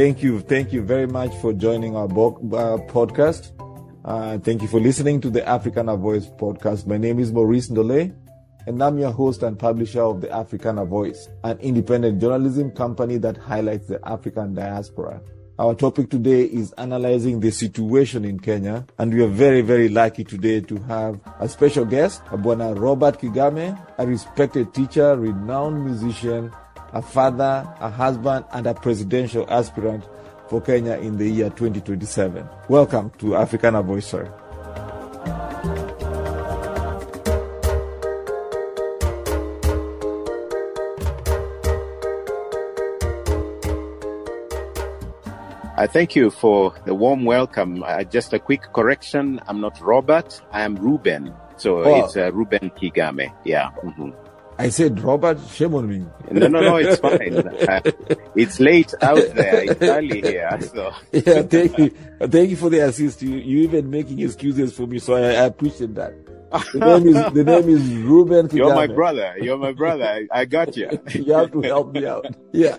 Thank you. Thank you very much for joining our bo- uh, podcast. Uh, thank you for listening to the Africana Voice podcast. My name is Maurice Ndole, and I'm your host and publisher of the Africana Voice, an independent journalism company that highlights the African diaspora. Our topic today is analyzing the situation in Kenya, and we are very, very lucky today to have a special guest, Abwana Robert Kigame, a respected teacher, renowned musician, a father, a husband, and a presidential aspirant for Kenya in the year 2027. Welcome to Africana Voice, sir. I thank you for the warm welcome. Uh, just a quick correction. I'm not Robert. I am Reuben. So Oh. it's uh, Reuben Kigame. Yeah. mhm. I said, Robert, shame on me. No, no, no, it's fine. Uh, it's late out there. It's early here. So yeah, thank you. Thank you for the assist. You, you even making excuses for me, so I, I appreciate that. The name is the name is Reuben Kigame. you're my brother. You're my brother. I, I got you. you have to help me out. Yeah.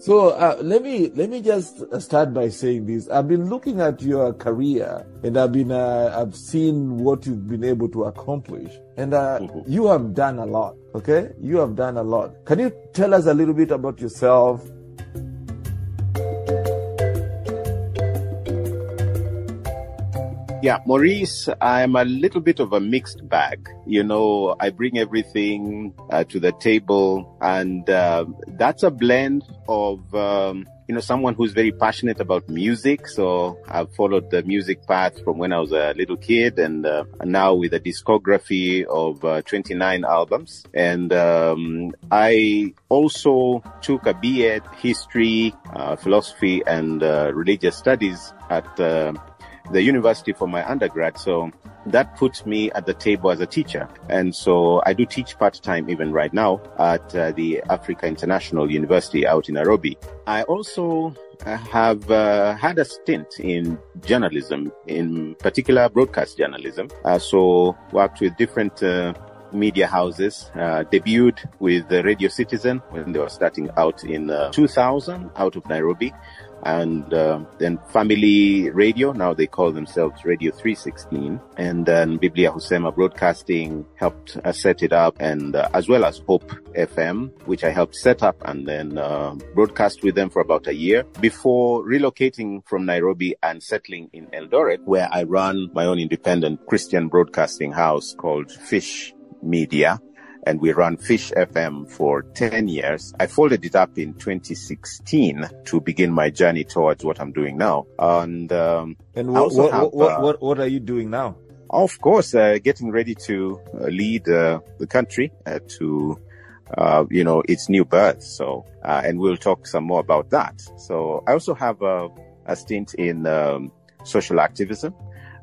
So uh, let me let me just start by saying this. I've been looking at your career, and I've been uh, I've seen what you've been able to accomplish, and uh, Mhm. you have done a lot. Okay, you have done a lot. Can you tell us a little bit about yourself? Yeah, Maurice, I'm a little bit of a mixed bag. You know, I bring everything uh, to the table, and um that's a blend of, um, you know, someone who's very passionate about music. So I've followed the music path from when I was a little kid, and uh, now with a discography of uh, 29 albums. And um, I also took a BA history, uh, philosophy, and uh, religious studies at. The university for my undergrad. So that puts me at the table as a teacher. And so I do teach part time even right now at uh, the Africa International University out in Nairobi. I also uh, have uh, had a stint in journalism, in particular broadcast journalism. Uh, so worked with different uh, media houses, uh, debuted with the Radio Citizen when they were starting out in uh, 2000 out of Nairobi and uh, then Family Radio. Now they call themselves Radio 316, and then Biblia Husema Broadcasting helped uh, set it up, and uh, as well as Hope FM, which I helped set up and then uh, broadcast with them for about a year before relocating from Nairobi and settling in Eldoret, where I run my own independent Christian broadcasting house called Fish Media and we ran Fish FM for 10 years. I folded it up in 2016 to begin my journey towards what I'm doing now. And, um, And what what, have, what, uh, what what are you doing now? of course, uh, getting ready to uh, lead uh, the country uh, to, uh, you know, its new birth. So, uh, and we'll talk some more about that. So I also have a, a stint in um, social activism.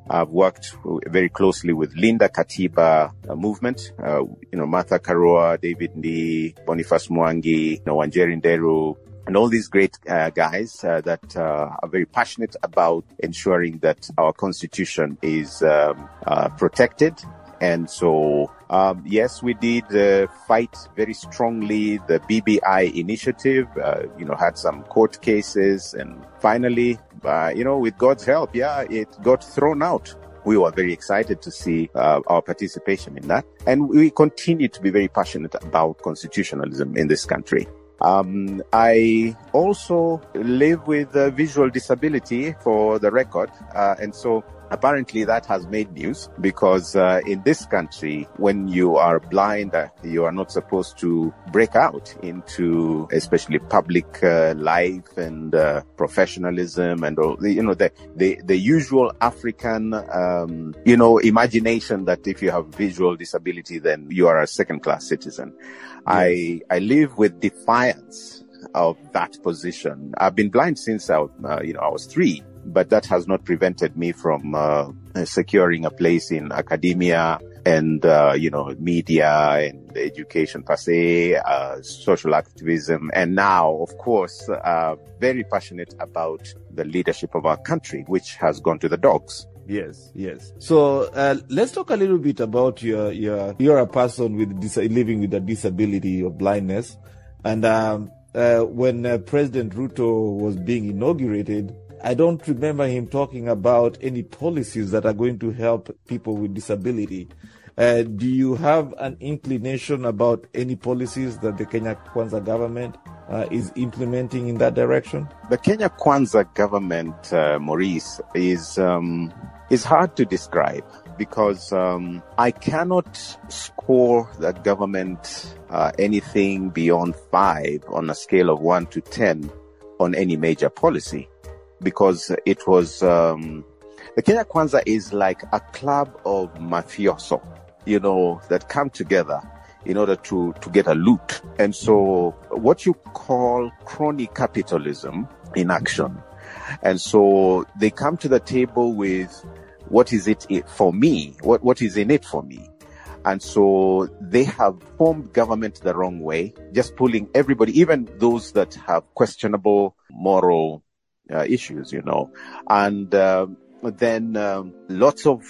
I've worked very closely with Linda Katiba uh, movement, uh, you know, Martha Karua, David Ndii, Boniface Mwangi, you know, Wanjeri Nderu, and all these great uh, guys uh, that uh, are very passionate about ensuring that our constitution is um, uh, protected. And so, um, yes, we did uh, fight very strongly the BBI initiative. Uh, you know, had some court cases, and finally, uh, you know, with God's help, yeah, it got thrown out. We were very excited to see uh, our participation in that, and we continue to be very passionate about constitutionalism in this country. Um, I also live with a visual disability for the record. Uh, and so apparently that has made news because uh, in this country, when you are blind, uh, you are not supposed to break out into especially public uh, life and uh, professionalism and all, you know, the, the, the usual African, um, you know, imagination that if you have visual disability, then you are a second class citizen. I, I live with defiance of that position. I've been blind since I, uh, you know, I was three, but that has not prevented me from uh, securing a place in academia and uh, you know media and education per se, uh, social activism, and now, of course, uh, very passionate about the leadership of our country, which has gone to the dogs. Yes, yes. So uh, let's talk a little bit about your your you're a person with dis- living with a disability or blindness, and um, uh, when uh, President Ruto was being inaugurated, I don't remember him talking about any policies that are going to help people with disability. Uh, do you have an inclination about any policies that the Kenya Kwanza government uh, is implementing in that direction? The Kenya Kwanza government, uh, Maurice, is um, is hard to describe because um, I cannot score the government uh, anything beyond five on a scale of one to ten on any major policy because it was um, the Kenya Kwanza is like a club of mafioso you know, that come together in order to, to get a loot. And so what you call crony capitalism in action. And so they come to the table with what is it for me? What, what is in it for me? And so they have formed government the wrong way, just pulling everybody, even those that have questionable moral uh, issues, you know. And uh, then um, lots of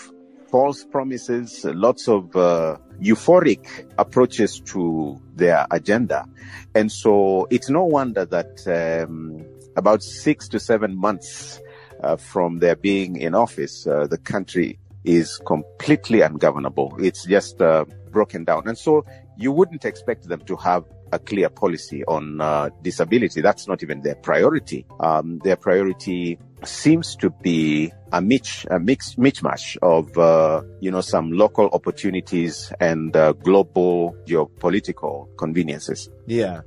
false promises, lots of uh, euphoric approaches to their agenda. And so it's no wonder that um, about six to seven months uh, from their being in office, uh, the country is completely ungovernable. It's just uh, broken down. And so you wouldn't expect them to have a clear policy on uh, disability. That's not even their priority. Um, their priority seems to be a mix, a mix, mishmash of, uh, you know, some local opportunities and uh, global geopolitical conveniences. Yeah.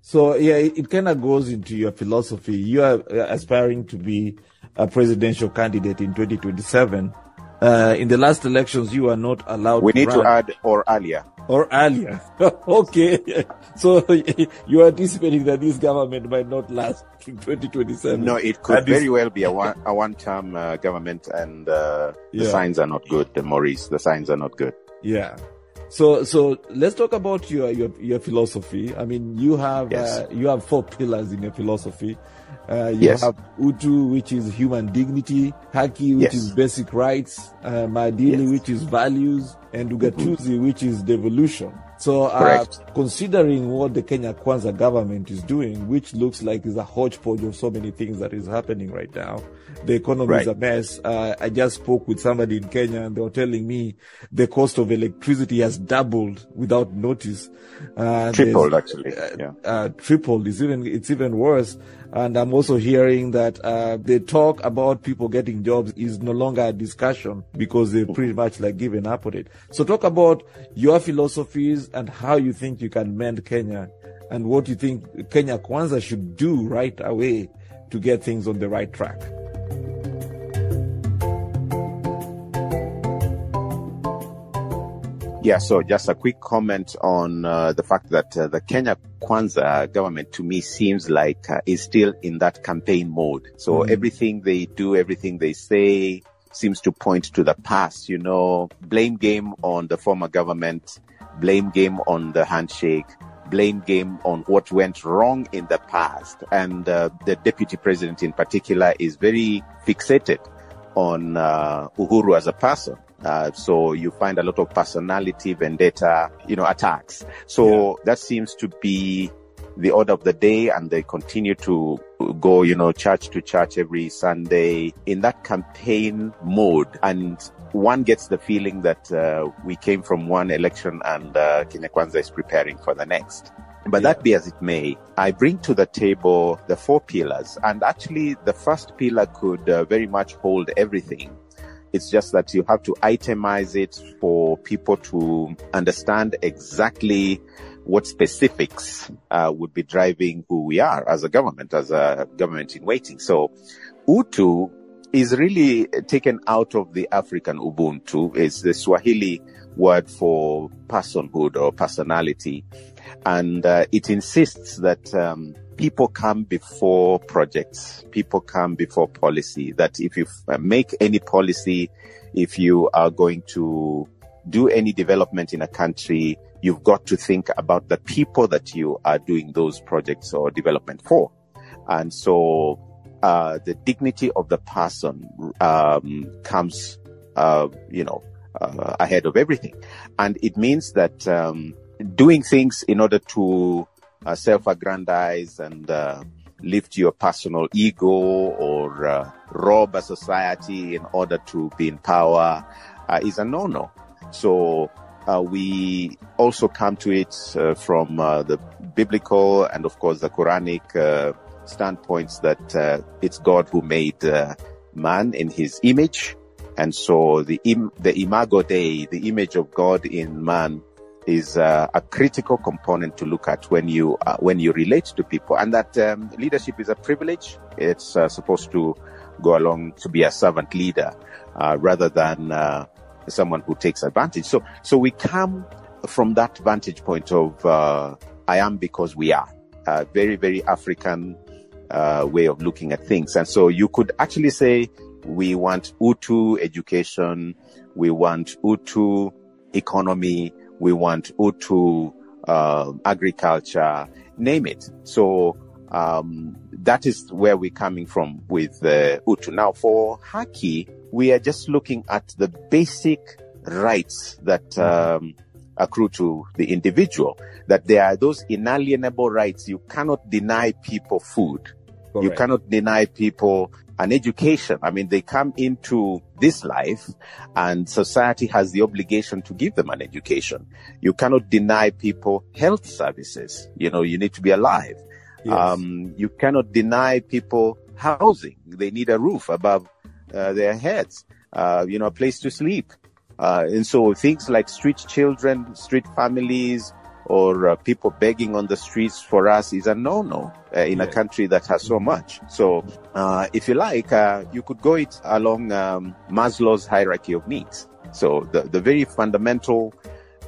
So yeah, it, it kind of goes into your philosophy. You are uh, aspiring to be a presidential candidate in 2027. Uh, in the last elections, you are not allowed. We to need run. to add or earlier. Or earlier. okay. So you are anticipating that this government might not last in 2027. No, it could And this- very well be a one a one term uh, government, and uh, the signs are not good. The Maurice, the signs are not good. Yeah. So so let's talk about your your, your philosophy. I mean, you have Yes. uh, you have four pillars in your philosophy. Uh, you Yes. have Utu, which is human dignity, Haki, which Yes. is basic rights, uh, Madili, Yes. which is values, and Ugatuzi, which is devolution. So, uh, considering what the Kenya Kwanza government is doing, which looks like is a hodgepodge of so many things that is happening right now, the economy is a mess. Uh, I just spoke with somebody in Kenya and they were telling me the cost of electricity has doubled without notice. Uh, Tripled, actually. uh, Yeah. uh, tripled. It's even it's even worse. And I'm also hearing that uh, the talk about people getting jobs is no longer a discussion because they're pretty much like given up on it. So talk about your philosophies and how you think you can mend Kenya and what you think Kenya Kwanza should do right away to get things on the right track. Yeah, so just a quick comment on uh, the fact that uh, the Kenya Kwanza government to me seems like uh, is still in that campaign mode. So Mhm. everything they do, everything they say seems to point to the past, you know, blame game on the former government, blame game on the handshake, blame game on what went wrong in the past. And uh, the deputy president in particular is very fixated on uh, Uhuru as a person. Uh, so you find a lot of personality vendetta, you know, attacks. So that seems to be the order of the day and they continue to go, you know, church to church every Sunday in that campaign mode. And one gets the feeling that uh, we came from one election and uh, Kenya Kwanza is preparing for the next. But Yeah. that be as it may, I bring to the table the four pillars. And actually, the first pillar could uh, very much hold everything. It's just that you have to itemize it for people to understand exactly what specifics uh, would be driving who we are as a government, as a government in waiting. So, Utu is really taken out of the African Ubuntu. It's the Swahili word for personhood or personality. And uh, it insists that um, people come before projects, people come before policy, that if you make any policy, if you are going to do any development in a country, you've got to think about the people that you are doing those projects or development for. And so, uh, the dignity of the person, um, comes, uh, you know, uh, ahead of everything. And it means that, um, doing things in order to uh, self-aggrandize and uh, lift your personal ego or uh, rob a society in order to be in power uh, is a no-no. So uh, we also come to it uh, from the biblical and, of course, the Quranic standpoints that it's God who made man in His image, and so the Im- the imago Dei, the image of God in man, is a critical component to look at when you when you relate to people, and that um, leadership is a privilege. It's supposed to go along to be a servant leader rather than someone who takes advantage. So, so we come from that vantage point of uh, I am because we are. A very, very African uh, way of looking at things. And so you could actually say we want Utu education, we want Utu economy, we want Utu uh, agriculture, name it. So um, that is where we're coming from with uh, Utu. Now, for Haki, we are just looking at the basic rights that um, accrue to the individual. That there are those inalienable rights. You cannot deny people food. Correct. You cannot deny people an education. I mean, they come into this life and society has the obligation to give them an education. You cannot deny people health services. You know, you need to be alive. Yes. Um, you cannot deny people housing. They need a roof above uh, their heads, uh, you know, a place to sleep. Uh, and so things like street children, street families, or uh, people begging on the streets for us is a no-no uh, in yeah. a country that has so much. So, uh, if you like, you could go it along um, Maslow's hierarchy of needs. So the, the very fundamental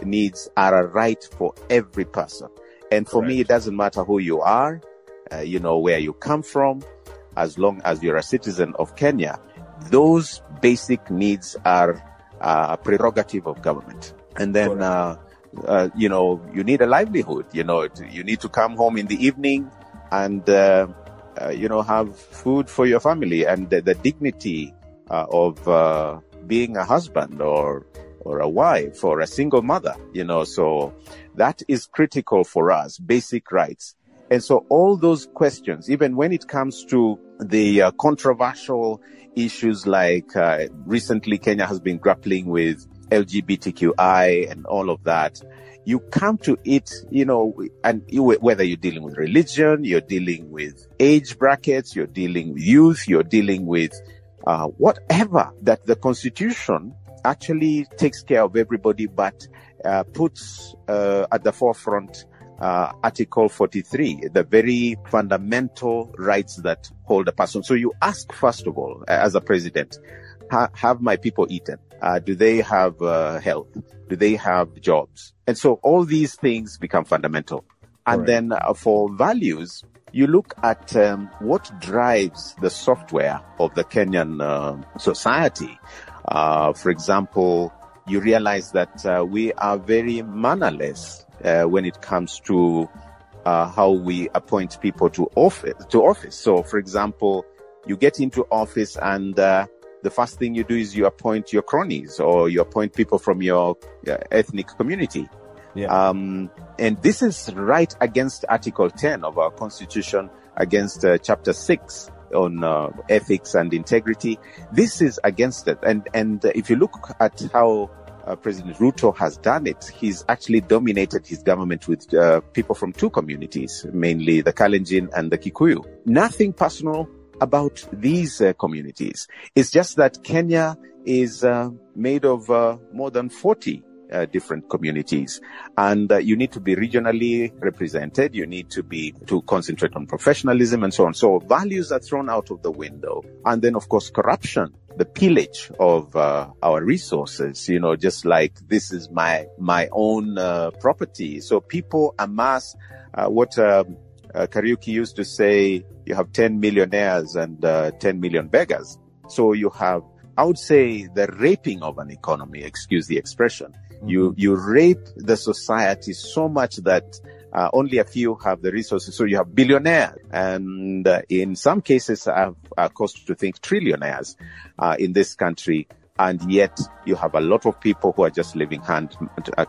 needs are a right for every person. And for Correct. me, it doesn't matter who you are, you know, where you come from, as long as you're a citizen of Kenya, those basic needs are uh, a prerogative of government. And then, uh, uh, you know, you need a livelihood. You know, you need to come home in the evening and, uh, uh, you know, have food for your family and the, the dignity uh, of being a husband or or a wife or a single mother. You know, so that is critical for us. Basic rights. And so all those questions, even when it comes to the uh, controversial issues like uh, recently Kenya has been grappling with LGBTQI and all of that. You come to it, you know, and you, whether you're dealing with religion, you're dealing with age brackets, you're dealing with youth, you're dealing with uh, whatever that the constitution actually takes care of everybody, but uh, puts uh, at the forefront uh, Article 43, the very fundamental rights that hold a person. So you ask, first of all, as a president, ha- have my people eaten? Uh, do they have uh, health? Do they have jobs? And so all these things become fundamental. And right. then uh, for values, you look at um, what drives the software of the Kenyan uh, society. Uh, for example, you realize that we are very mannerless uh, when it comes to uh, how we appoint people to office. To office. So, for example, you get into office and uh, the first thing you do is you appoint your cronies or you appoint people from your uh, ethnic community. Yeah. Um, and this is right against Article 10 of our Constitution, against uh, Chapter 6 on uh, ethics and integrity. This is against it. And and if you look at how uh, President Ruto has done it. He's actually dominated his government with uh, people from two communities, mainly the Kalenjin and the Kikuyu. Nothing personal about these uh, communities. It's just that Kenya is uh, made of uh, more than 40 uh, different communities. And uh, you need to be regionally represented. You need to be, to concentrate on professionalism and so on. So values are thrown out of the window. And then, of course, corruption, the pillage of uh, our resources, you know, just like this is my, my own property. So people amass what um, uh, Kariuki used to say, you have 10 millionaires and 10 million beggars. So you have I would say the raping of an economy, excuse the expression. Mm-hmm. You, you rape the society so much that uh, only a few have the resources. So you have billionaires, and uh, in some cases, I've uh, caused to think trillionaires uh, in this country and yet you have a lot of people who are just living hand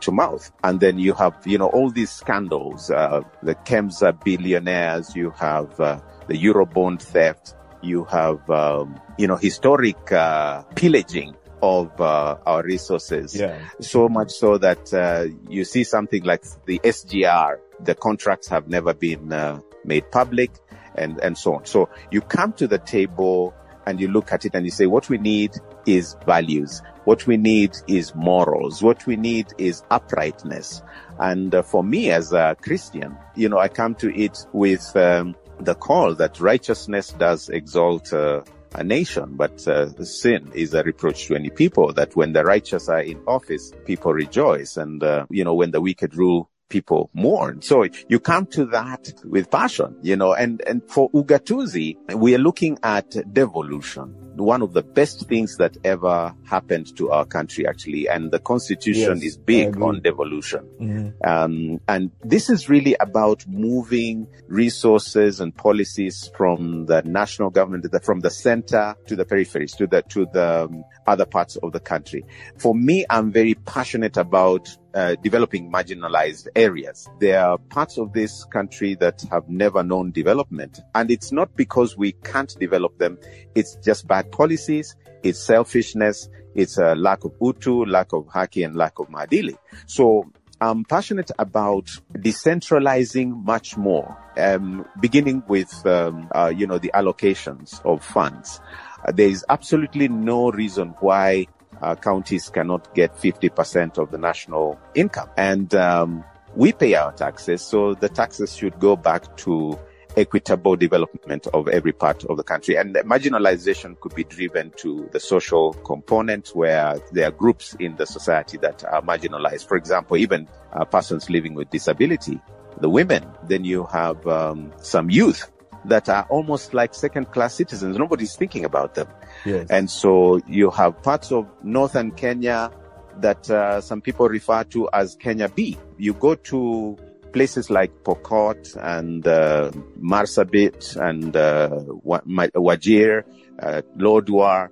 to mouth. And then you have, you know, all these scandals, uh, the Kemsa billionaires, you have uh, the Eurobond theft, you have, um, you know, historic uh, pillaging of uh, our resources. Yeah. So much so that uh, you see something like the SGR, the contracts have never been uh, made public and, and so on. So you come to the table and you look at it and you say, what we need is values. What we need is morals. What we need is uprightness. And uh, for me as a Christian, you know, I come to it with um, the call that righteousness does exalt uh, a nation, but uh, sin is a reproach to any people. That when the righteous are in office, people rejoice, and uh, you know when the wicked rule, people mourn. So you come to that with passion, you know, and, and for Ugatuzi, we are looking at devolution. One of the best things that ever happened to our country, actually. And the constitution Yes, is big on devolution. Mhm. Um, and this is really about moving resources and policies from the national government, the- from the center to the peripheries, to the, to the um, other parts of the country. For me, I'm very passionate about uh, developing marginalized areas. There are parts of this country that have never known development. And it's not because we can't develop them. It's just bad policies. It's selfishness. It's a lack of utu, lack of haki, and lack of madili. So I'm passionate about decentralizing much more, um, beginning with, um, uh, you know, the allocations of funds. Uh, there is absolutely no reason why uh, counties cannot get 50% of the national income. And um, we pay our taxes, so the taxes should go back to equitable development of every part of the country. And marginalization could be driven to the social component where there are groups in the society that are marginalized. For example, even uh, persons living with disability, the women. Then you have um, some youth that are almost like second class citizens. Nobody's thinking about them. Yes. And so you have parts of northern Kenya that uh, some people refer to as Kenya B. You go to places like Pokot and uh, Marsabit and uh, Wajir, uh, Lodwar,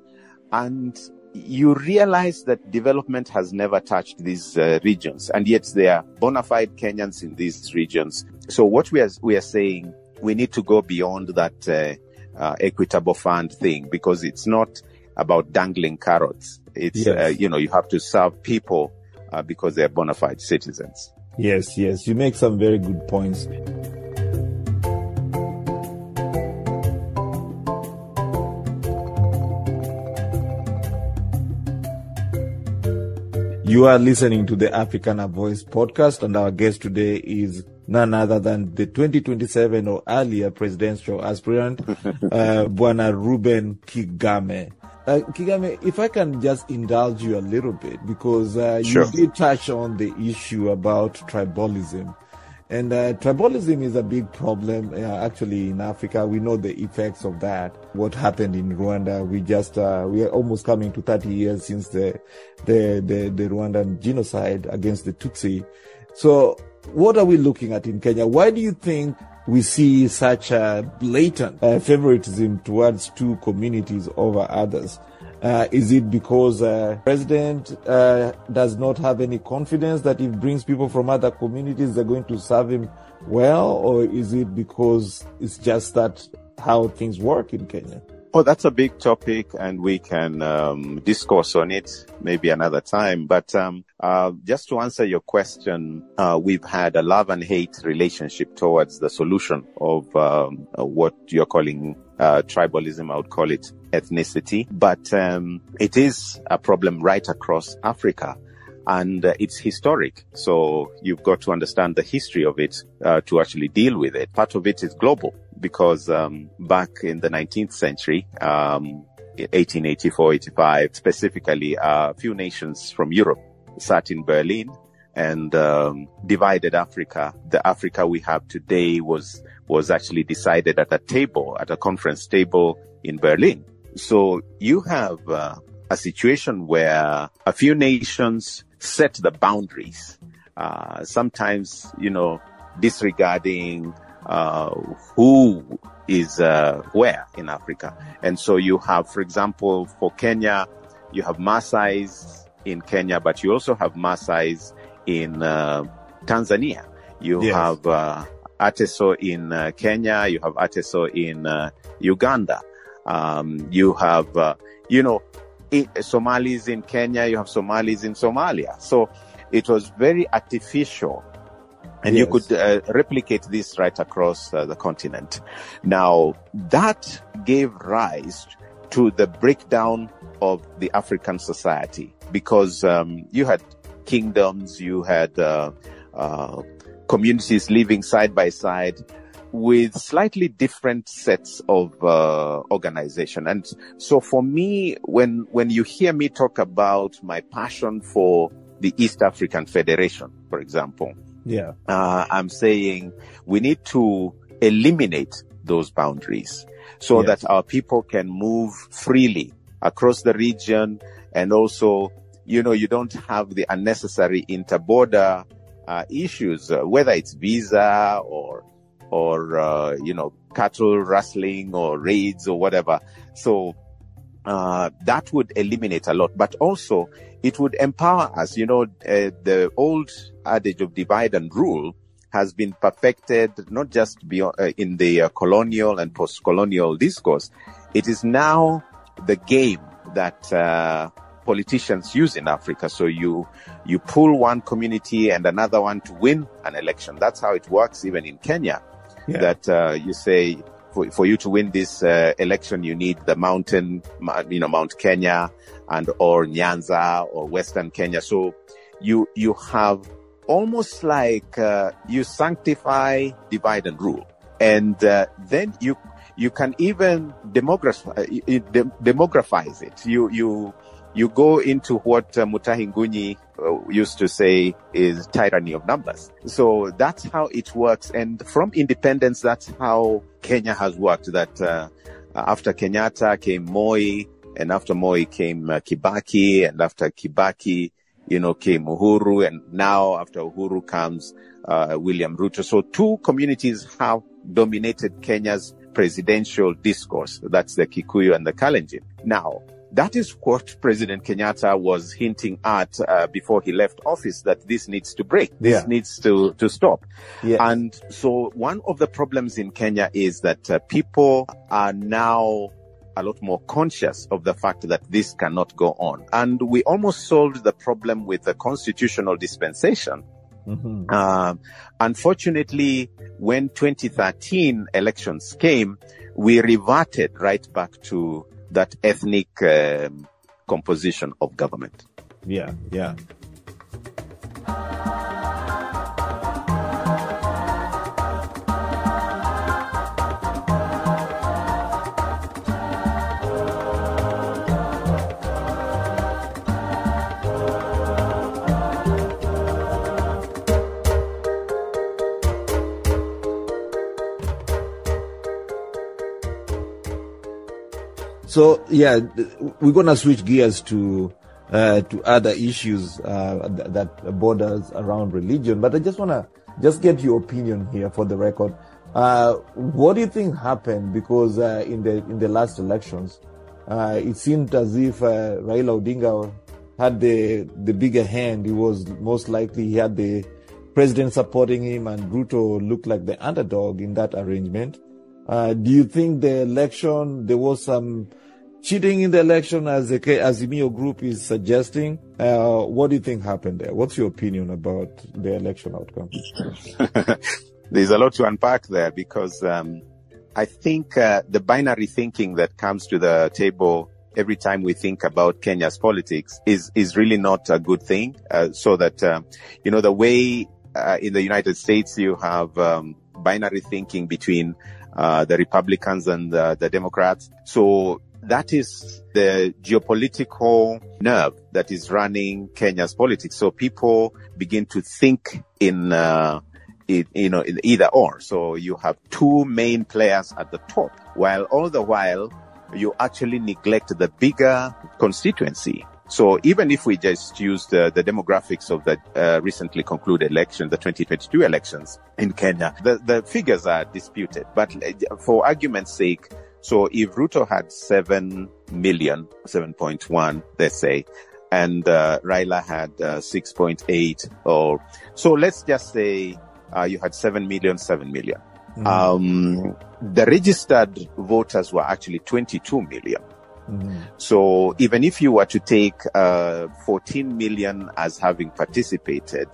and you realize that development has never touched these uh, regions, and yet there are bona fide Kenyans in these regions. So what we are we are saying, we need to go beyond that uh, uh, equitable fund thing because it's not about dangling carrots. It's Yes. uh, you know you have to serve people uh, because they're bona fide citizens. Yes, yes, you make some very good points. You are listening to the Africana Voice podcast, and our guest today is none other than the 2027 or earlier presidential aspirant, uh, Bwana Reuben Kigame. Uh, Kigame, if I can just indulge you a little bit, because uh, Sure. you did touch on the issue about tribalism. And uh, tribalism is a big problem uh, actually in Africa. We know the effects of that. What happened in Rwanda? We just uh, we are almost coming to 30 years since the the the, the Rwandan genocide against the Tutsi. So, what are we looking at in Kenya? Why do you think we see such a blatant uh, favoritism towards two communities over others? Uh, is it because uh, president uh, does not have any confidence that if brings people from other communities, they're going to serve him well, or is it because it's just that how things work in Kenya? Oh, that's a big topic, and we can um, discourse on it maybe another time. But um, uh, just to answer your question, uh, we've had a love and hate relationship towards the solution of um, what you're calling uh, tribalism. I would call it ethnicity, but um, it is a problem right across Africa. And uh, it's historic. So you've got to understand the history of it uh, to actually deal with it. Part of it is global because um, back in the 19th century, um, 1884, 85, specifically, a few nations from Europe sat in Berlin and um, divided Africa. The Africa we have today was was actually decided at a table, at a conference table in Berlin. So you have uh, a situation where a few nations set the boundaries. Uh, sometimes, you know, disregarding uh, who is uh, where in Africa. And so you have, for example, for Kenya, you have Maasai's in Kenya, but you also have Maasai's in uh, Tanzania. You Yes. have uh, Ateso in uh, Kenya. You have Ateso in uh, Uganda. Um, you have, uh, you know, Somalis in Kenya. You have Somalis in Somalia. So it was very artificial. And you could uh, replicate this right across uh, the continent. Now, that gave rise to the breakdown of the African society because um, you had kingdoms, you had uh, uh, communities living side by side with slightly different sets of uh, organization. And so for me, when when you hear me talk about my passion for the East African Federation, for example, Yeah. uh, I'm saying we need to eliminate those boundaries so Yes. that our people can move freely across the region and also, you know, you don't have the unnecessary interborder uh, issues, uh, whether it's visa or, or, uh, you know, cattle rustling or raids or whatever. So, uh, that would eliminate a lot, but also it would empower us. You know, uh, the old adage of divide and rule has been perfected not just beyond, uh, in the uh, colonial and post-colonial discourse. It is now the game that uh, politicians use in Africa. So you you pull one community and another one to win an election. That's how it works, even in Kenya. Yeah. That uh, you say for, for you to win this uh, election, you need the mountain, you know, Mount Kenya and or Nyanza or Western Kenya. So you you have almost like uh, you sanctify divide and rule, and uh, then you you can even demograph uh, demographize it. You you you go into what uh, Mutahi used to say is tyranny of numbers. So that's how it works. And from independence, that's how Kenya has worked. That uh, after Kenyatta came Moi, and after Moi came uh, Kibaki, and after Kibaki, you know, came Uhuru, and now after Uhuru comes uh, William Ruto. So two communities have dominated Kenya's presidential discourse. That's the Kikuyu and the Kalenjin. Now, that is what President Kenyatta was hinting at uh, before he left office that this needs to break. This Yeah. needs to, to stop. Yeah. And so one of the problems in Kenya is that uh, people are now a lot more conscious of the fact that this cannot go on. And we almost solved the problem with the constitutional dispensation. Mhm. Um, unfortunately, when 2013 elections came, we reverted right back to that ethnic um, composition of government. Yeah. Yeah. So yeah, we're gonna switch gears to uh, to other issues uh, that borders around religion. But I just wanna just get your opinion here for the record. Uh, what do you think happened? Because uh, in the in the last elections, uh, it seemed as if uh, Raila Odinga had the the bigger hand. He was most likely he had the president supporting him, and Ruto looked like the underdog in that arrangement. Uh, do you think the election there was some cheating in the election, as the Azimio Group is suggesting? Uh, what do you think happened there? What's your opinion about the election outcome? There's a lot to unpack there because um, I think uh, the binary thinking that comes to the table every time we think about Kenya's politics is is really not a good thing. Uh, so that uh, you know the way uh, in the United States you have um, binary thinking between uh, the Republicans and the, the Democrats. So that is the geopolitical nerve that is running Kenya's politics. So people begin to think in, uh, you know, in either or. So you have two main players at the top, while all the while you actually neglect the bigger constituency. So even if we just use the, the demographics of the uh, recently concluded election, the 2022 elections in Kenya, the, the figures are disputed. But uh, for argument's sake, So if Ruto had 7 million, 7.1, let's say, and uh, Raila had uh, 6.8 or so let's just say uh, you had 7 million, 7 million. Mhm. Um, the registered voters were actually 22 million. Mhm. So even if you were to take uh, 14 million as having participated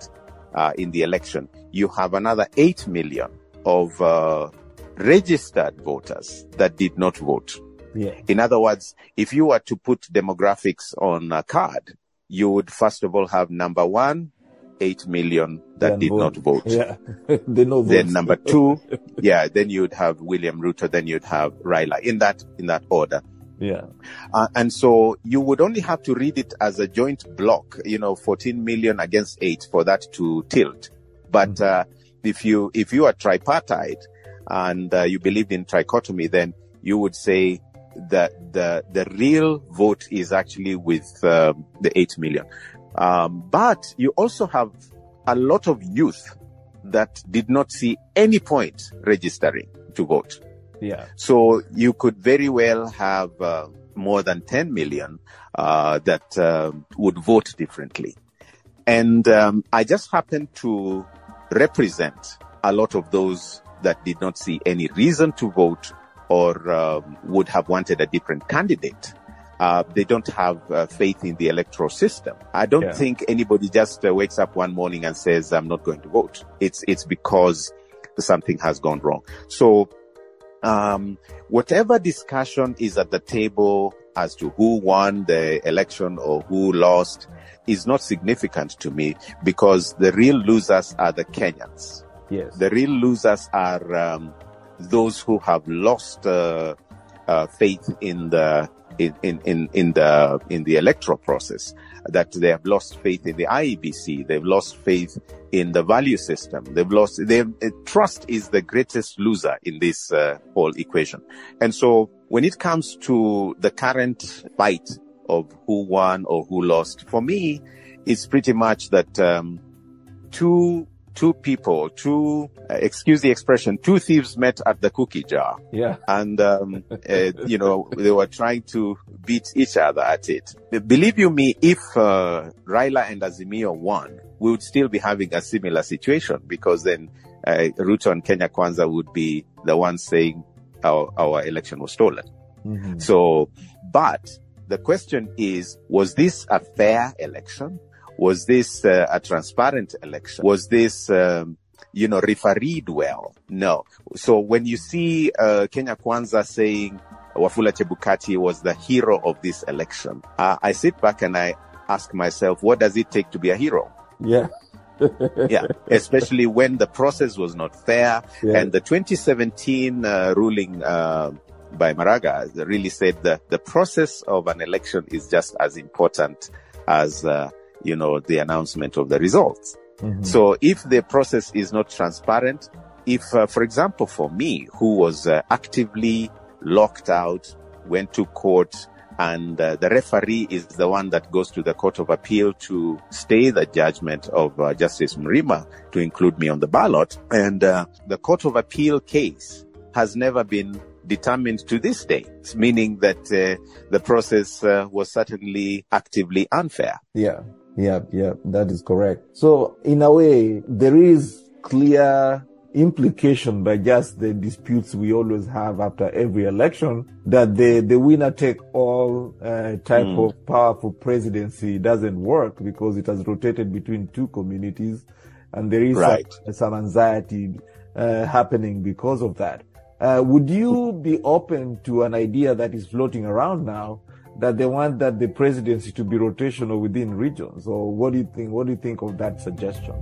uh, in the election, you have another 8 million of uh, registered voters that did not vote. Yeah. In other words, if you were to put demographics on a card, you would first of all have number one, 8 million that Then did vote. not vote. Yeah. they know Then number two, yeah, then you'd have William Ruto, then you'd have Raila in that, in that order. Yeah. Uh, and so you would only have to read it as a joint block, you know, 14 million against eight for that to tilt. But, uh, if you, if you are tripartite and uh, you believed in trichotomy, then you would say that the, the real vote is actually with um, the 8 million. Um, but you also have a lot of youth that did not see any point registering to vote. Yeah. So you could very well have uh, more than 10 million uh, that um would vote differently. And um, I just happen to represent a lot of those that did not see any reason to vote or um, would have wanted a different candidate. Uh, they don't have uh, faith in the electoral system. I don't Yeah. think anybody just uh, wakes up one morning and says, "I'm not going to vote." It's it's because something has gone wrong. So um, whatever discussion is at the table as to who won the election or who lost is not significant to me because the real losers are the Kenyans. Yes. The real losers are um, those who have lost uh, uh, faith in the in, in, in, in the in the electoral process. That they have lost faith in the IEBC. They've lost faith in the value system. They've lost. They uh, trust is the greatest loser in this uh, whole equation. And so when it comes to the current fight of who won or who lost, for me, it's pretty much that um, two two people, two uh, excuse the expression, two thieves met at the cookie jar, Yeah. and um, uh, you know they were trying to beat each other at it. Believe you me, if uh, Raila and Azimio won, we would still be having a similar situation because then uh, Ruto and Kenya Kwanza would be the ones saying our our election was stolen. Mhm. So, but the question is, was this a fair election? Was this uh, a transparent election? Was this, um, you know, refereed well? No. So when you see uh, Kenya Kwanza saying Wafula Chebukati was the hero of this election, uh, I sit back and I ask myself, what does it take to be a hero? Yeah. Yeah, especially when the process was not fair Yeah. and the 2017 uh, ruling uh, by Maraga really said that the process of an election is just as important as, uh, you know, the announcement of the results. Mhm. So if the process is not transparent, if, uh, for example, for me, who was uh, actively locked out, went to court, and uh, the referee is the one that goes to the court of appeal to stay the judgment of uh, Justice Mrima to include me on the ballot, and uh, the court of appeal case has never been determined to this day, meaning that uh, the process uh, was certainly actively unfair. Yeah, yeah, yeah, that is correct. So in a way, there is clear implication by just the disputes we always have after every election that the, the winner take all uh, type Mm. of powerful presidency doesn't work because it has rotated between two communities and there is Right. some, some anxiety uh, happening because of that. Uh, would you be open to an idea that is floating around now that they want that the presidency to be rotational within regions? Or what do you think? What do you think of that suggestion?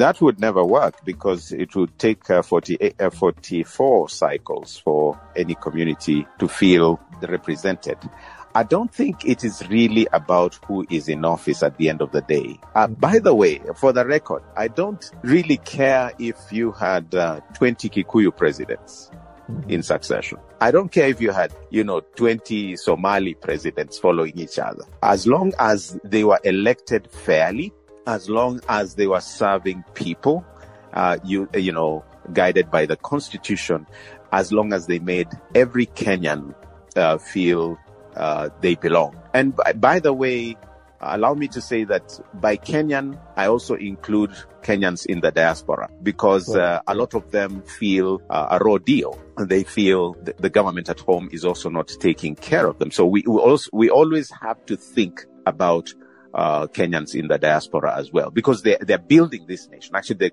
That would never work because it would take uh, 48, uh, 44 cycles for any community to feel represented. I don't think it is really about who is in office at the end of the day. Uh, by the way, for the record, I don't really care if you had uh, 20 Kikuyu presidents in succession. I don't care if you had, you know, 20 Somali presidents following each other. As long as they were elected fairly as long as they were serving people, uh, you you know, guided by the constitution, as long as they made every Kenyan uh, feel uh, they belong. And by, by the way, allow me to say that by Kenyan, I also include Kenyans in the diaspora because uh, a lot of them feel uh, a raw deal. They feel th- the government at home is also not taking care of them. So we, we also we always have to think about uh, Kenyans in the diaspora as well because they they're building this nation. Actually, they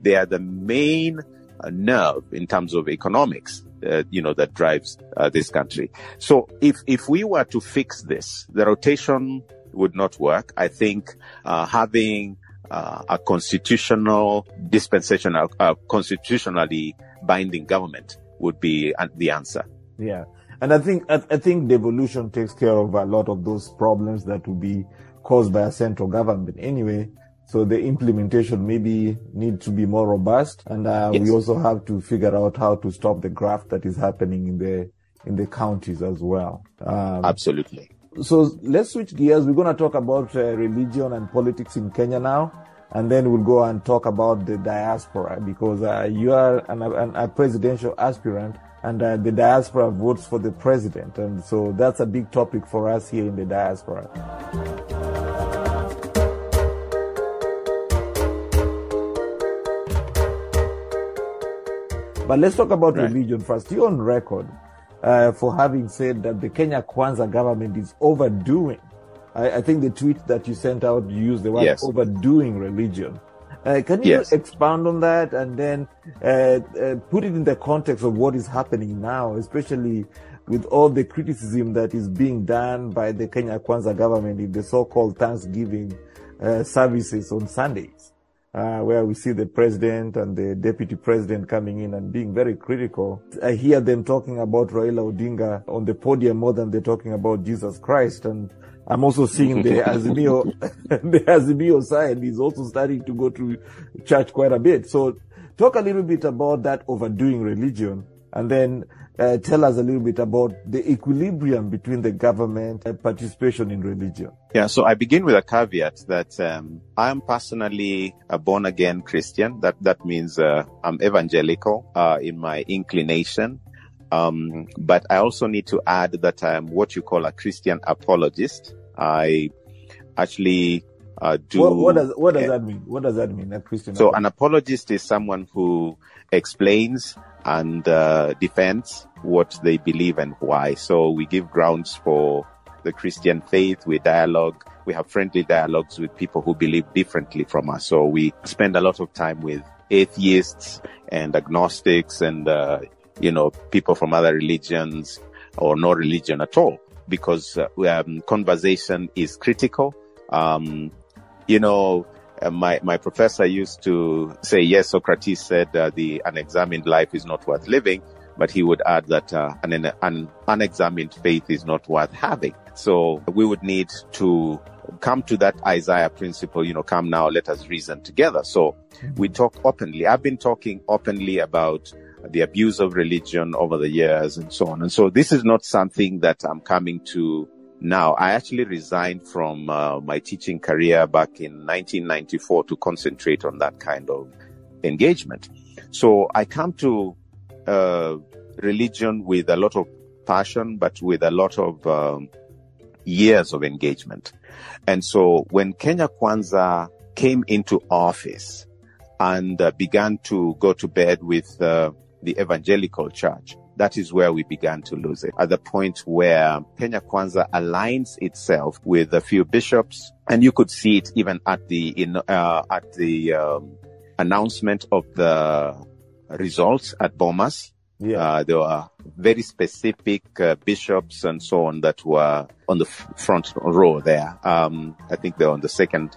they are the main uh, nerve in terms of economics. Uh, you know that drives uh, this country. So if if we were to fix this, the rotation would not work. I think uh, having uh, a constitutional dispensation, a, a constitutionally binding government would be uh, the answer. Yeah. And I think, I think devolution takes care of a lot of those problems that would be caused by a central government anyway. So the implementation maybe need to be more robust. And uh, yes. we also have to figure out how to stop the graft that is happening in the, in the counties as well. Um, Absolutely. So let's switch gears. We're going to talk about uh, religion and politics in Kenya now. And then we'll go and talk about the diaspora because uh, you are an, an, a presidential aspirant and uh, the diaspora votes for the president. And so that's a big topic for us here in the diaspora. But let's talk about right. religion first. You're on record uh, for having said that the Kenya Kwanza government is overdoing. I, I, think the tweet that you sent out used the word yes. overdoing religion. Uh, can you yes. expound on that and then uh, uh, put it in the context of what is happening now, especially with all the criticism that is being done by the Kenya Kwanza government in the so-called Thanksgiving uh, services on Sundays? Uh, where we see the president and the deputy president coming in and being very critical. I hear them talking about Raila Odinga on the podium more than they're talking about Jesus Christ. And I'm also seeing the Azimio, the Azimio side is also starting to go to church quite a bit. So talk a little bit about that overdoing religion and then uh, tell us a little bit about the equilibrium between the government and participation in religion. Yeah, so I begin with a caveat that um, I am personally a born again Christian. That that means uh, I'm evangelical uh, in my inclination. Um, but I also need to add that I'm what you call a Christian apologist. I actually uh, do. What, what, does what does that mean? What does that mean? A Christian. So apologist? an apologist is someone who explains and uh, defends what they believe and why. So we give grounds for the Christian faith. We dialogue. We have friendly dialogues with people who believe differently from us. So we spend a lot of time with atheists and agnostics and, uh, you know, people from other religions or no religion at all because uh, um, conversation is critical. Um, you know, uh, my, my professor used to say, yes, Socrates said uh, the unexamined life is not worth living, but he would add that uh, an, an unexamined faith is not worth having. So we would need to come to that Isaiah principle, you know, come now, let us reason together. So we talk openly. I've been talking openly about the abuse of religion over the years and so on. And so this is not something that I'm coming to now, I actually resigned from uh, my teaching career back in 1994 to concentrate on that kind of engagement. So I come to uh, religion with a lot of passion, but with a lot of um, years of engagement. And so when Kenya Kwanza came into office and uh, began to go to bed with uh, the evangelical church, that is where we began to lose it. At the point where Kenya Kwanza aligns itself with a few bishops, and you could see it even at the in, uh, at the um, announcement of the results at Bomas. Yeah. Uh, there were very specific uh, bishops and so on that were on the front row there. Um, I think they were on the second,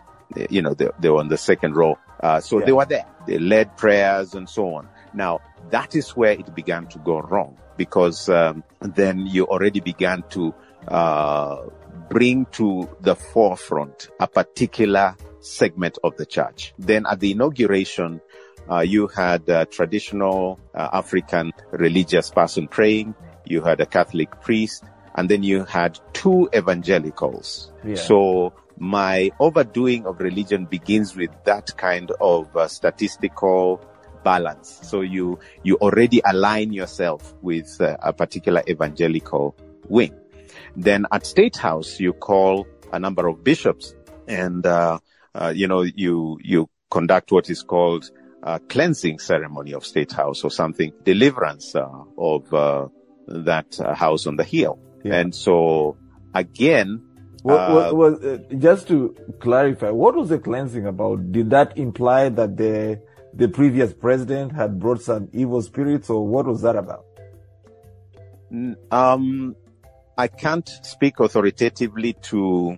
you know, they, they were on the second row. Uh, so yeah. they were there. They led prayers and so on. Now, that is where it began to go wrong because um, then you already began to uh, bring to the forefront a particular segment of the church. Then at the inauguration, uh, you had a traditional uh, African religious person praying. You had a Catholic priest and then you had two evangelicals. Yeah. So my overdoing of religion begins with that kind of uh, statistical balance. So you, you already align yourself with uh, a particular evangelical wing. Then at State House, you call a number of bishops and, uh, uh you know, you, you conduct what is called a cleansing ceremony of State House or something, deliverance uh, of uh, that house on the hill. Yeah. And so again, what, what, uh, just to clarify, what was the cleansing about? Did that imply that the the previous president had brought some evil spirits, or what was that about? Um, I can't speak authoritatively to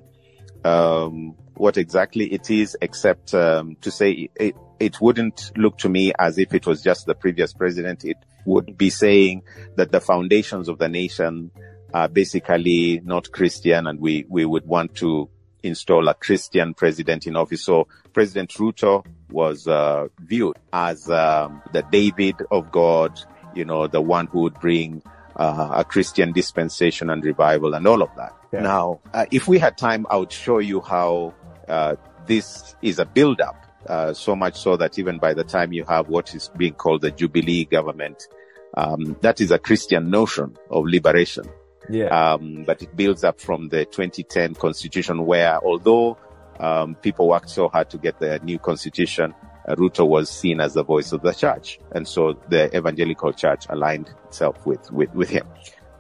um, what exactly it is, except um, to say it, it wouldn't look to me as if it was just the previous president. It would be saying that the foundations of the nation are basically not Christian and we, we would want to install a Christian president in office. So President Ruto was uh, viewed as um, the David of God, you know, the one who would bring uh, a Christian dispensation and revival and all of that. Yeah. Now, uh, if we had time, I would show you how uh, this is a build-up. Uh, so much so that even by the time you have what is being called the Jubilee government, um, that is a Christian notion of liberation. Yeah. Um, but it builds up from the 2010 constitution where although um, people worked so hard to get the new constitution, uh, Ruto was seen as the voice of the church. And so the evangelical church aligned itself with, with, with him.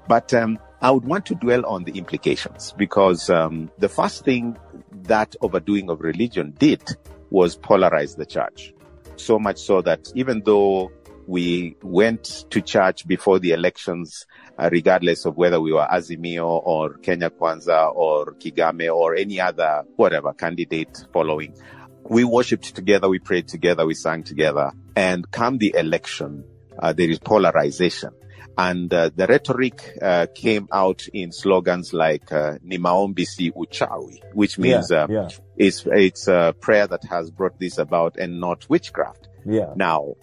But, um, I would want to dwell on the implications because, um, the first thing that overdoing of religion did was polarize the church. So much so that even though we went to church before the elections, uh, regardless of whether we were Azimio or Kenya Kwanza or Kigame or any other, whatever candidate following. We worshipped together, we prayed together, we sang together. And come the election, uh, there is polarization. And uh, the rhetoric uh, came out in slogans like uh, "Ni maombi si uchawi," which means yeah, uh, yeah. it's it's a prayer that has brought this about and not witchcraft. Yeah. Now,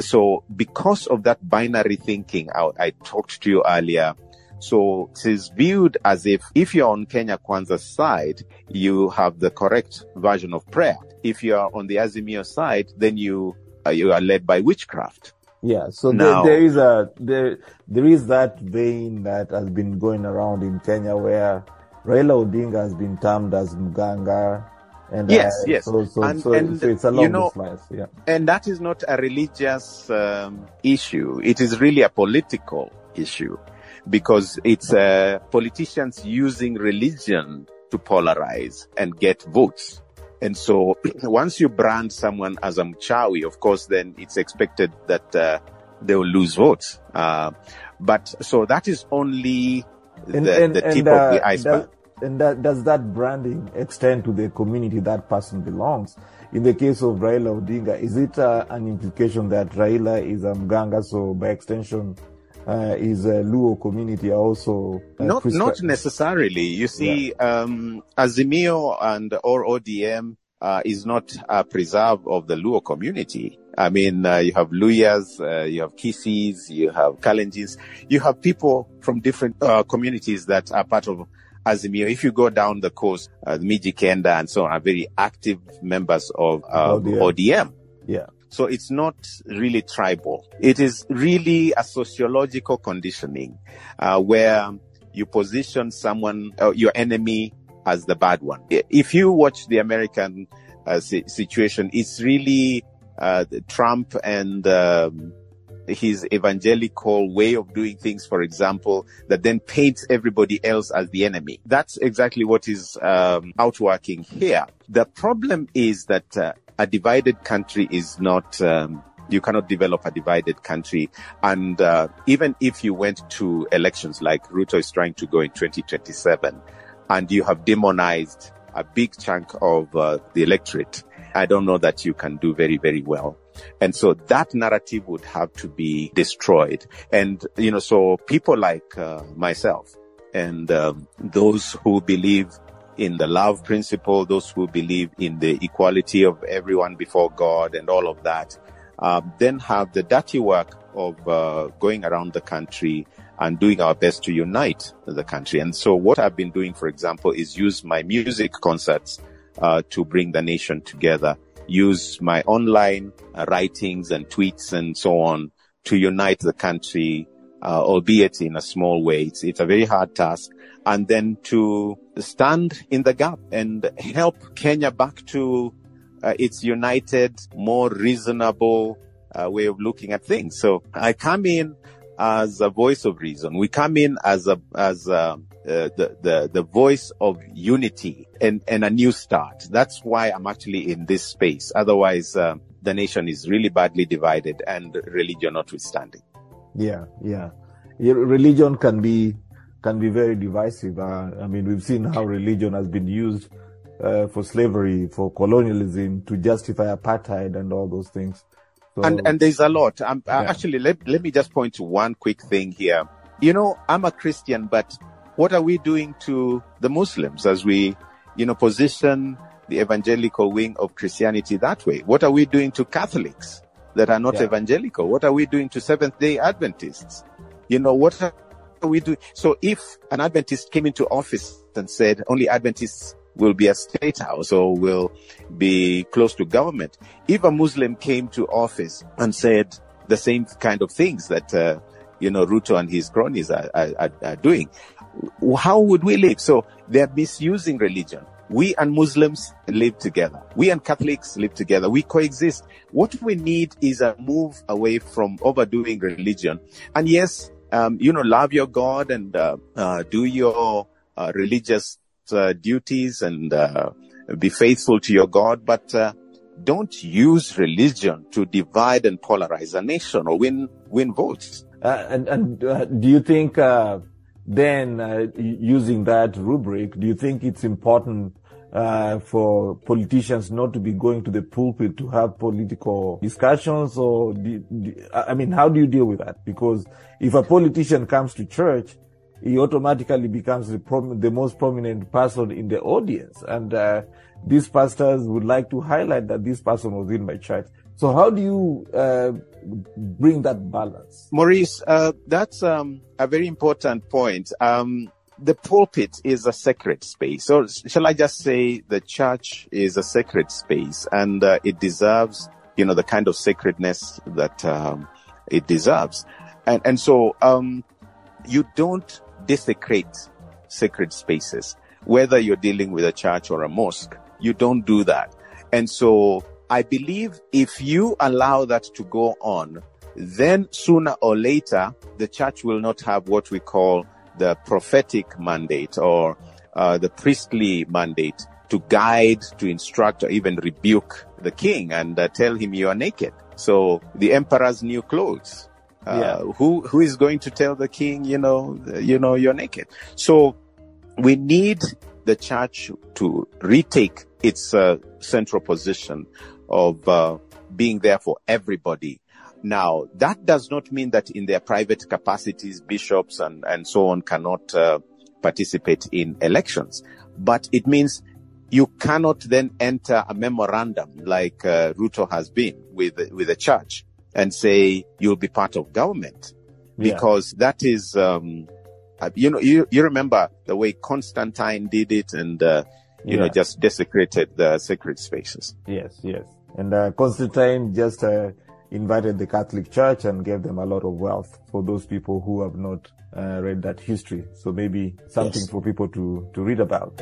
so because of that binary thinking, I, I talked to you earlier. So it is viewed as if, if you're on Kenya Kwanza's side, you have the correct version of prayer. If you are on the Azimio side, then you, uh, you are led by witchcraft. Yeah, so now, there, there is a there there is that vein that has been going around in Kenya where Raila Odinga has been termed as Mganga, and yes, uh, yes. So, so, and, so, and, so it's along you know, lines. Yeah. And that is not a religious um, issue. It is really a political issue because it's uh, politicians using religion to polarize and get votes. And so once you brand someone as a mchawi, of course, then it's expected that uh, they will lose votes. Uh, but so that is only the, and, and, the tip and, of the uh, iceberg. And that, does that branding extend to the community that person belongs? In the case of Raila Odinga, is it uh, an implication that Raila is a Mganga, so by extension, uh, is a Luo community also uh, not not necessarily. You see, yeah. um, Azimio and or ODM uh, is not a preserve of the Luo community. I mean, uh, you have Luhyas, uh, you have Kisiis, you have Kalenjins, you have people from different uh, communities that are part of Azimio, if you go down the coast, uh, Mijikenda and so on are very active members of uh, ODM. ODM. Yeah. So it's not really tribal. It is really a sociological conditioning, uh, where you position someone, uh, your enemy as the bad one. If you watch the American uh, situation, it's really uh, Trump and um, his evangelical way of doing things, for example, that then paints everybody else as the enemy. That's exactly what is um, outworking here. The problem is that uh, a divided country is not. Um, you cannot develop a divided country. And uh, even if you went to elections like Ruto is trying to go in 2027, and you have demonized a big chunk of uh, the electorate, I don't know that you can do very, very well. And so that narrative would have to be destroyed. And, you know, so people like uh, myself and um, those who believe in the love principle, those who believe in the equality of everyone before God and all of that, um, then have the dirty work of uh, going around the country and doing our best to unite the country. And so what I've been doing, for example, is use my music concerts uh, to bring the nation together, use my online uh, writings and tweets and so on to unite the country, uh, albeit in a small way. It's, it's a very hard task. And then to stand in the gap and help Kenya back to uh, its united, more reasonable uh, way of looking at things. So I come in as a voice of reason. We come in as a as a, uh, the the the voice of unity and and a new start. That's why I'm actually in this space. Otherwise, uh, the nation is really badly divided, and religion notwithstanding. Yeah, yeah, religion can be can be very divisive. Uh, I mean, we've seen how religion has been used uh, for slavery, for colonialism, to justify apartheid, and all those things. So, and and there's a lot. Um, yeah. Actually, let let me just point to one quick thing here. You know, I'm a Christian, but what are we doing to the Muslims as we, you know, position the evangelical wing of Christianity that way? What are we doing to Catholics that are not yeah. evangelical? What are we doing to Seventh Day Adventists? You know, what are we doing? So if an Adventist came into office and said only Adventists will be a state house or will be close to government. If a Muslim came to office and said the same kind of things that, uh, you know, Ruto and his cronies are, are, are doing, how would we live? So they're misusing religion. We and Muslims live together. We and Catholics live together. We coexist. What we need is a move away from overdoing religion. And yes, um, you know, love your God and uh, uh, do your uh, religious uh, duties and uh, be faithful to your God, but uh, don't use religion to divide and polarize a nation or win win votes. And and do you think uh, then using that rubric, do you think it's important? for politicians not to be going to the pulpit to have political discussions or do, do, I mean, how do you deal with that? Because if a politician comes to church, he automatically becomes the, prom- the most prominent person in the audience. And uh, these pastors would like to highlight that this person was in my church. So how do you uh, bring that balance? Maurice, uh, that's um, a very important point. Um, the pulpit is a sacred space. Or shall I just say the church is a sacred space and uh, it deserves, you know, the kind of sacredness that um, it deserves. And, and so um, you don't desecrate sacred spaces. Whether you're dealing with a church or a mosque, you don't do that. And so I believe if you allow that to go on, then sooner or later, the church will not have what we call the prophetic mandate or uh, the priestly mandate to guide, to instruct, or even rebuke the king and uh, tell him you are naked. So the emperor's new clothes uh, yeah. who who is going to tell the king, you know, you know, you're naked? So we need the church to retake its uh, central position of uh, being there for everybody. Now, that does not mean that in their private capacities, bishops and, and so on cannot uh, participate in elections. But it means you cannot then enter a memorandum like uh, Ruto has been with with the church and say you'll be part of government because yeah. that is, um, uh, you know, you, you remember the way Constantine did it and, uh, you yeah. know, just desecrated the sacred spaces. Yes, yes. And, uh, Constantine just, uh, invited the Catholic Church and gave them a lot of wealth for those people who have not uh, read that history. So maybe something yes. for people to, to read about.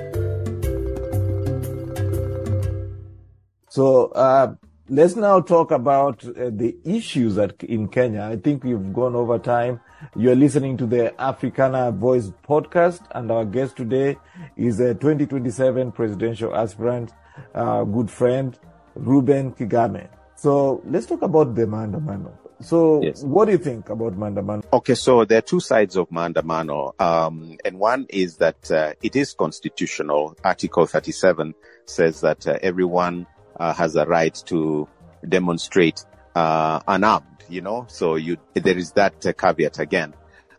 So, uh, Let's now talk about uh, the issues that in Kenya. I think we've gone over time. You're listening to the Africana Voice podcast, and our guest today is a 2027 presidential aspirant, uh, good friend, Reuben Kigame. So let's talk about the Maandamano. So yes. what do you think about Maandamano? Okay, so there are two sides of Maandamano. Um, and one is that uh, it is constitutional. Article 37 says that uh, everyone uh, has a right to demonstrate uh, unarmed. You know, so you there is that uh, caveat again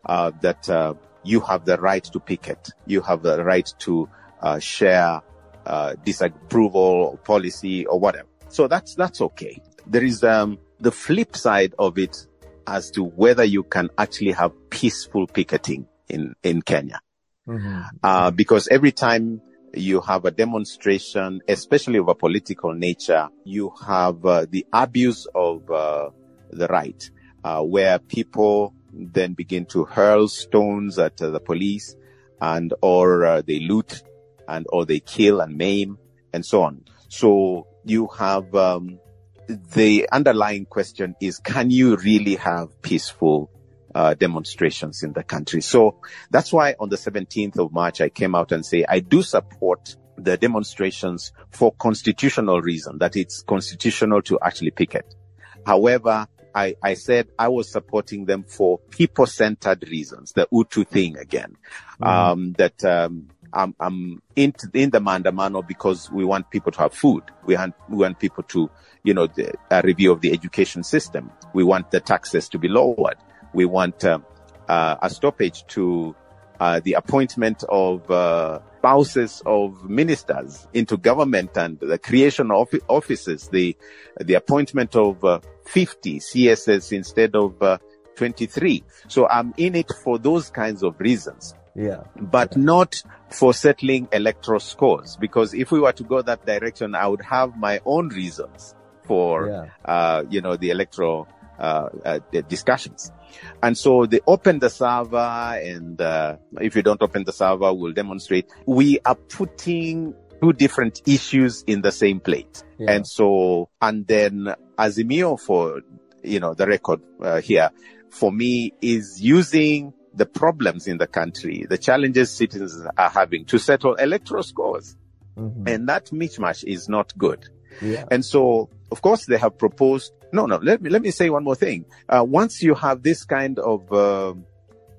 uh, that uh, you have the right to picket, you have the right to uh, disapproval policy or whatever. So that's that's okay. There is um, the flip side of it as to whether you can actually have peaceful picketing in, in Kenya. Mm-hmm. Uh, because every time you have a demonstration, especially of a political nature, you have uh, the abuse of uh, the right, uh, where people then begin to hurl stones at uh, the police and or uh, they loot and or they kill and maim and so on. So you have um, the underlying question is can you really have peaceful uh, demonstrations in the country? So that's why on the 17th of March I came out and say I do support the demonstrations for constitutional reason that it's constitutional to actually picket. However, I, I said I was supporting them for people-centered reasons, the Utu thing again. Mm. Um, that, um, I'm, I'm in, in the Maandamano because we want people to have food. We want, we want people to, you know, the, a review of the education system. We want the taxes to be lowered. We want, uh, uh, a stoppage to, uh, the appointment of, uh, spouses of ministers into government and the creation of offices, the, the appointment of, uh, 50 CSS instead of, uh, 23. So I'm in it for those kinds of reasons. Yeah. But not for settling electoral scores. Because if we were to go that direction, I would have my own reasons for, yeah. uh, you know, the electoral, uh, uh, the discussions. And so they open the server and, uh, if you don't open the server, we'll demonstrate. We are putting two different issues in the same plate. Yeah. And so, and then Azimio for, you know, the record uh, here for me is using the problems in the country, the challenges citizens are having to settle electoral scores. Mm-hmm. And that mismatch is not good. Yeah. And so, of course, they have proposed. No, no. Let me let me say one more thing. Uh, once you have this kind of uh,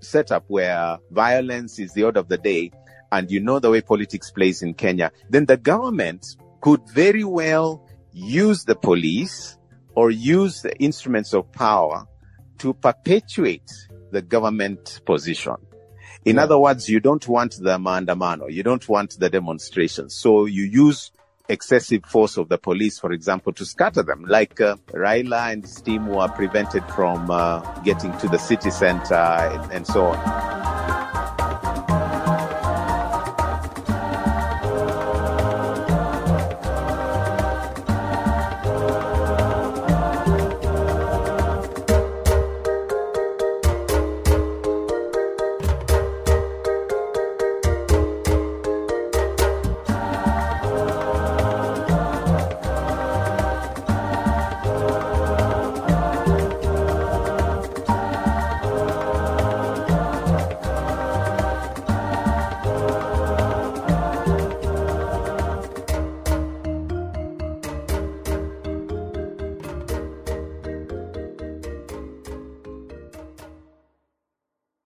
setup where violence is the order of the day, and you know the way politics plays in Kenya, then the government could very well use the police or use the instruments of power to perpetuate the government position. In yeah. other words, you don't want the maandamano. You don't want the demonstrations. So you use excessive force of the police, for example, to scatter them, like uh, Raila and his team were prevented from uh, getting to the city center and, and so on.